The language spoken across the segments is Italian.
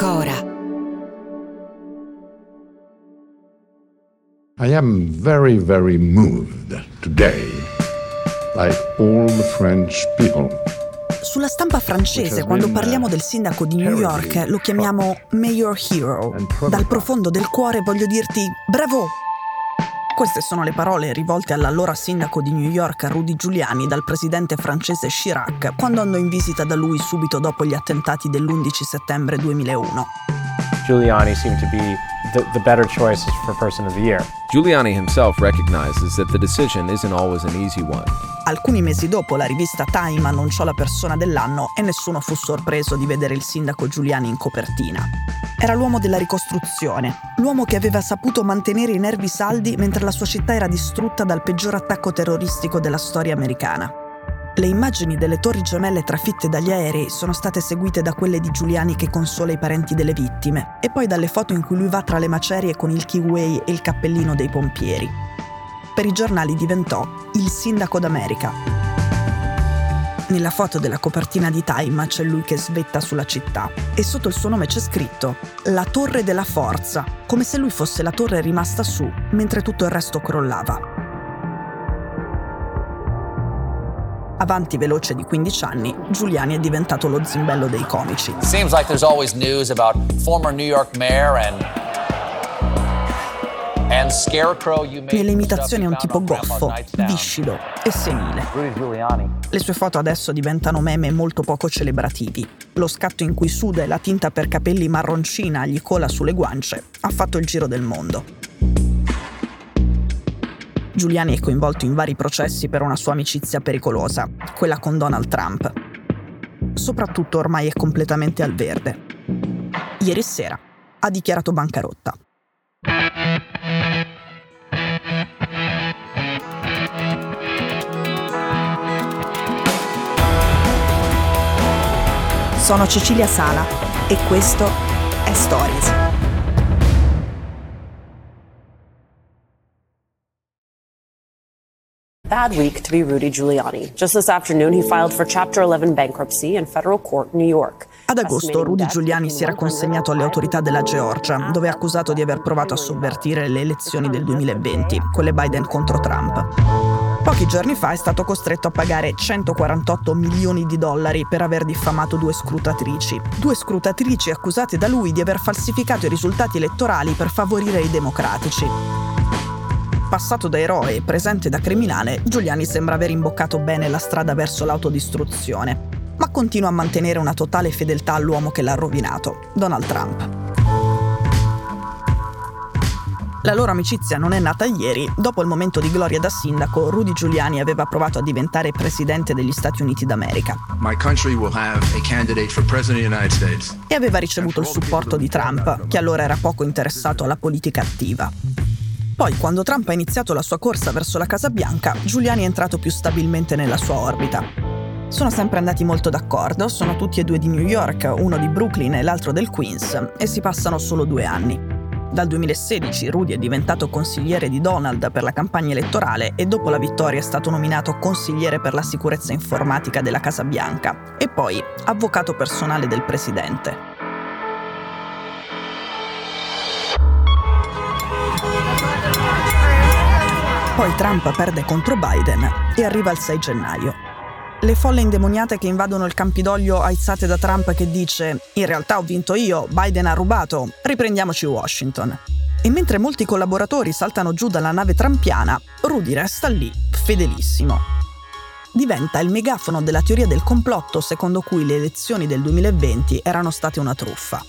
Cora. I am very, very moved today, like all the French people. Sulla stampa francese, quando parliamo del sindaco di New York, lo chiamiamo Mayor Hero. Dal profondo del cuore voglio dirti bravo! Queste sono le parole rivolte all'allora sindaco di New York, Rudy Giuliani, dal presidente francese Chirac, quando andò in visita da lui subito dopo gli attentati dell'11 settembre 2001. Giuliani seemed to be the, the better choice for Person of the Year. Giuliani himself recognizes that the decision isn't always an easy one. Alcuni mesi dopo la rivista Time annunciò la persona dell'anno e nessuno fu sorpreso di vedere il sindaco Giuliani in copertina. Era l'uomo della ricostruzione, l'uomo che aveva saputo mantenere i nervi saldi mentre la sua città era distrutta dal peggior attacco terroristico della storia americana. Le immagini delle torri gemelle trafitte dagli aerei sono state seguite da quelle di Giuliani che consola i parenti delle vittime e poi dalle foto in cui lui va tra le macerie con il kiwi e il cappellino dei pompieri. Per i giornali diventò il sindaco d'America. Nella foto della copertina di Time c'è lui che svetta sulla città e sotto il suo nome c'è scritto La Torre della Forza, come se lui fosse la torre rimasta su mentre tutto il resto crollava. Avanti veloce di 15 anni, Giuliani è diventato lo zimbello dei comici. Seems like there's always news about former New York mayor and Nelle imitazioni è un tipo goffo, viscido e senile. Le sue foto adesso diventano meme molto poco celebrativi. Lo scatto in cui suda e la tinta per capelli marroncina gli cola sulle guance ha fatto il giro del mondo. Giuliani è coinvolto in vari processi per una sua amicizia pericolosa, quella con Donald Trump. Soprattutto ormai è completamente al verde. Ieri sera ha dichiarato bancarotta. Sono Cecilia Sala e questo è Stories. Bad week to be Rudy Giuliani. Just this afternoon, he filed for Chapter 11 bankruptcy in federal court in New York. Ad agosto Rudy Giuliani si era consegnato alle autorità della Georgia, dove è accusato di aver provato a sovvertire le elezioni del 2020, quelle Biden contro Trump. Pochi giorni fa è stato costretto a pagare 148 milioni di dollari per aver diffamato due scrutatrici. Due scrutatrici accusate da lui di aver falsificato i risultati elettorali per favorire i democratici. Passato da eroe e presente da criminale, Giuliani sembra aver imboccato bene la strada verso l'autodistruzione, ma continua a mantenere una totale fedeltà all'uomo che l'ha rovinato, Donald Trump. La loro amicizia non è nata ieri. Dopo il momento di gloria da sindaco, Rudy Giuliani aveva provato a diventare presidente degli Stati Uniti d'America e aveva ricevuto il supporto di Trump, che allora era poco interessato alla politica attiva. Poi, quando Trump ha iniziato la sua corsa verso la Casa Bianca, Giuliani è entrato più stabilmente nella sua orbita. Sono sempre andati molto d'accordo, sono tutti e due di New York, uno di Brooklyn e l'altro del Queens, e si passano solo due anni. Dal 2016 Rudy è diventato consigliere di Donald per la campagna elettorale e dopo la vittoria è stato nominato consigliere per la sicurezza informatica della Casa Bianca e poi avvocato personale del presidente. Poi Trump perde contro Biden e arriva il 6 gennaio. Le folle indemoniate che invadono il Campidoglio aizzate da Trump che dice in realtà ho vinto io, Biden ha rubato, riprendiamoci Washington. E mentre molti collaboratori saltano giù dalla nave trampiana, Rudy resta lì, fedelissimo. Diventa il megafono della teoria del complotto secondo cui le elezioni del 2020 erano state una truffa.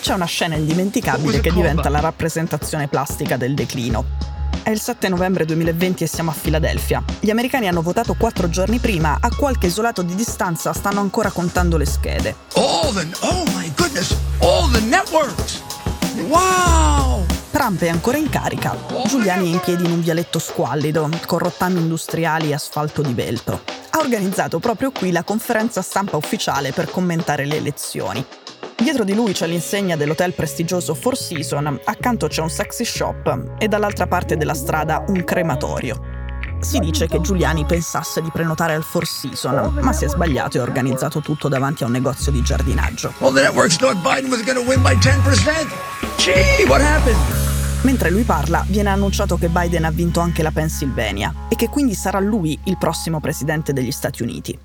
C'è una scena indimenticabile che diventa la rappresentazione plastica del declino. È il 7 novembre 2020 e siamo a Filadelfia. Gli americani hanno votato quattro giorni prima, a qualche isolato di distanza stanno ancora contando le schede. All the, oh my goodness, all the networks. Wow! Trump è ancora in carica. Giuliani è in piedi in un vialetto squallido, con rottami industriali e asfalto di velto. Ha organizzato proprio qui la conferenza stampa ufficiale per commentare le elezioni. Dietro di lui c'è l'insegna dell'hotel prestigioso Four Seasons, accanto c'è un sexy shop e dall'altra parte della strada un crematorio. Si dice che Giuliani pensasse di prenotare al Four Seasons, ma si è sbagliato e ha organizzato tutto davanti a un negozio di giardinaggio. All the networks thought Biden was going to win by 10%. Gee, what happened? Mentre lui parla, viene annunciato che Biden ha vinto anche la Pennsylvania e che quindi sarà lui il prossimo presidente degli Stati Uniti.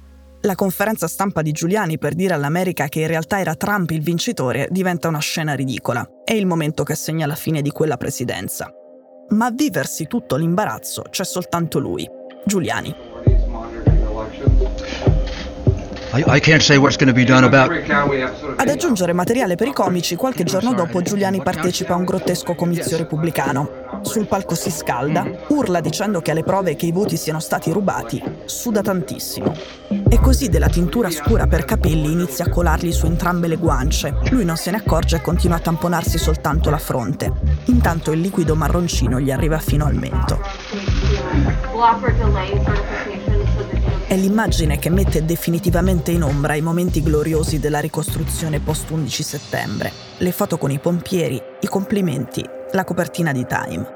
La conferenza stampa di Giuliani per dire all'America che in realtà era Trump il vincitore diventa una scena ridicola. È il momento che segna la fine di quella presidenza. Ma a viversi tutto l'imbarazzo c'è soltanto lui, Giuliani. Ad aggiungere materiale per i comici, qualche giorno dopo Giuliani partecipa a un grottesco comizio repubblicano. Sul palco si scalda, urla dicendo che alle prove che i voti siano stati rubati, suda tantissimo. E così della tintura scura per capelli inizia a colargli su entrambe le guance. Lui non se ne accorge e continua a tamponarsi soltanto la fronte. Intanto il liquido marroncino gli arriva fino al mento. È l'immagine che mette definitivamente in ombra i momenti gloriosi della ricostruzione post-11 settembre. Le foto con i pompieri, i complimenti, la copertina di Time.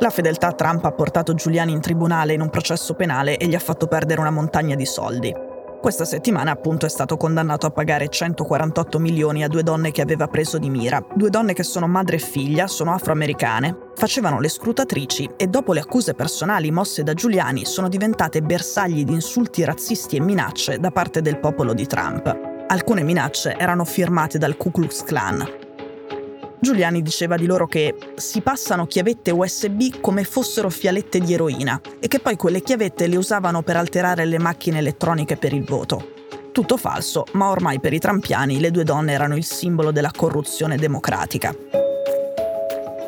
La fedeltà a Trump ha portato Giuliani in tribunale in un processo penale e gli ha fatto perdere una montagna di soldi. Questa settimana appunto è stato condannato a pagare 148 milioni a due donne che aveva preso di mira, due donne che sono madre e figlia, sono afroamericane, facevano le scrutatrici e dopo le accuse personali mosse da Giuliani sono diventate bersagli di insulti razzisti e minacce da parte del popolo di Trump. Alcune minacce erano firmate dal Ku Klux Klan, Giuliani diceva di loro che si passano chiavette USB come fossero fialette di eroina e che poi quelle chiavette le usavano per alterare le macchine elettroniche per il voto. Tutto falso, ma ormai per i trampiani le due donne erano il simbolo della corruzione democratica.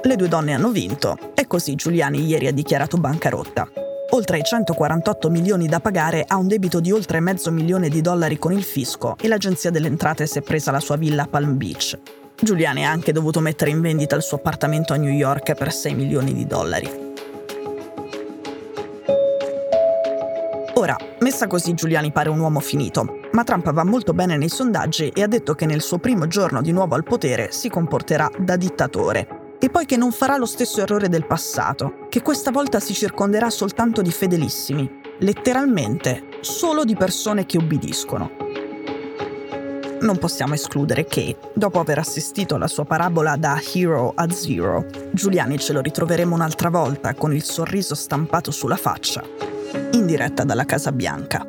Le due donne hanno vinto e così Giuliani ieri ha dichiarato bancarotta. Oltre ai 148 milioni da pagare ha un debito di oltre mezzo milione di dollari con il fisco e l'Agenzia delle Entrate si è presa la sua villa a Palm Beach. Giuliani ha anche dovuto mettere in vendita il suo appartamento a New York per 6 milioni di dollari. Ora, messa così Giuliani pare un uomo finito, ma Trump va molto bene nei sondaggi e ha detto che nel suo primo giorno di nuovo al potere si comporterà da dittatore. E poi che non farà lo stesso errore del passato, che questa volta si circonderà soltanto di fedelissimi, letteralmente solo di persone che obbediscono non possiamo escludere che, dopo aver assistito alla sua parabola da hero a zero, Giuliani ce lo ritroveremo un'altra volta con il sorriso stampato sulla faccia, in diretta dalla Casa Bianca.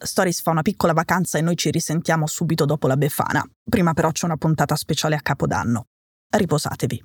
Stories fa una piccola vacanza e noi ci risentiamo subito dopo la Befana. Prima però c'è una puntata speciale a Capodanno. Riposatevi.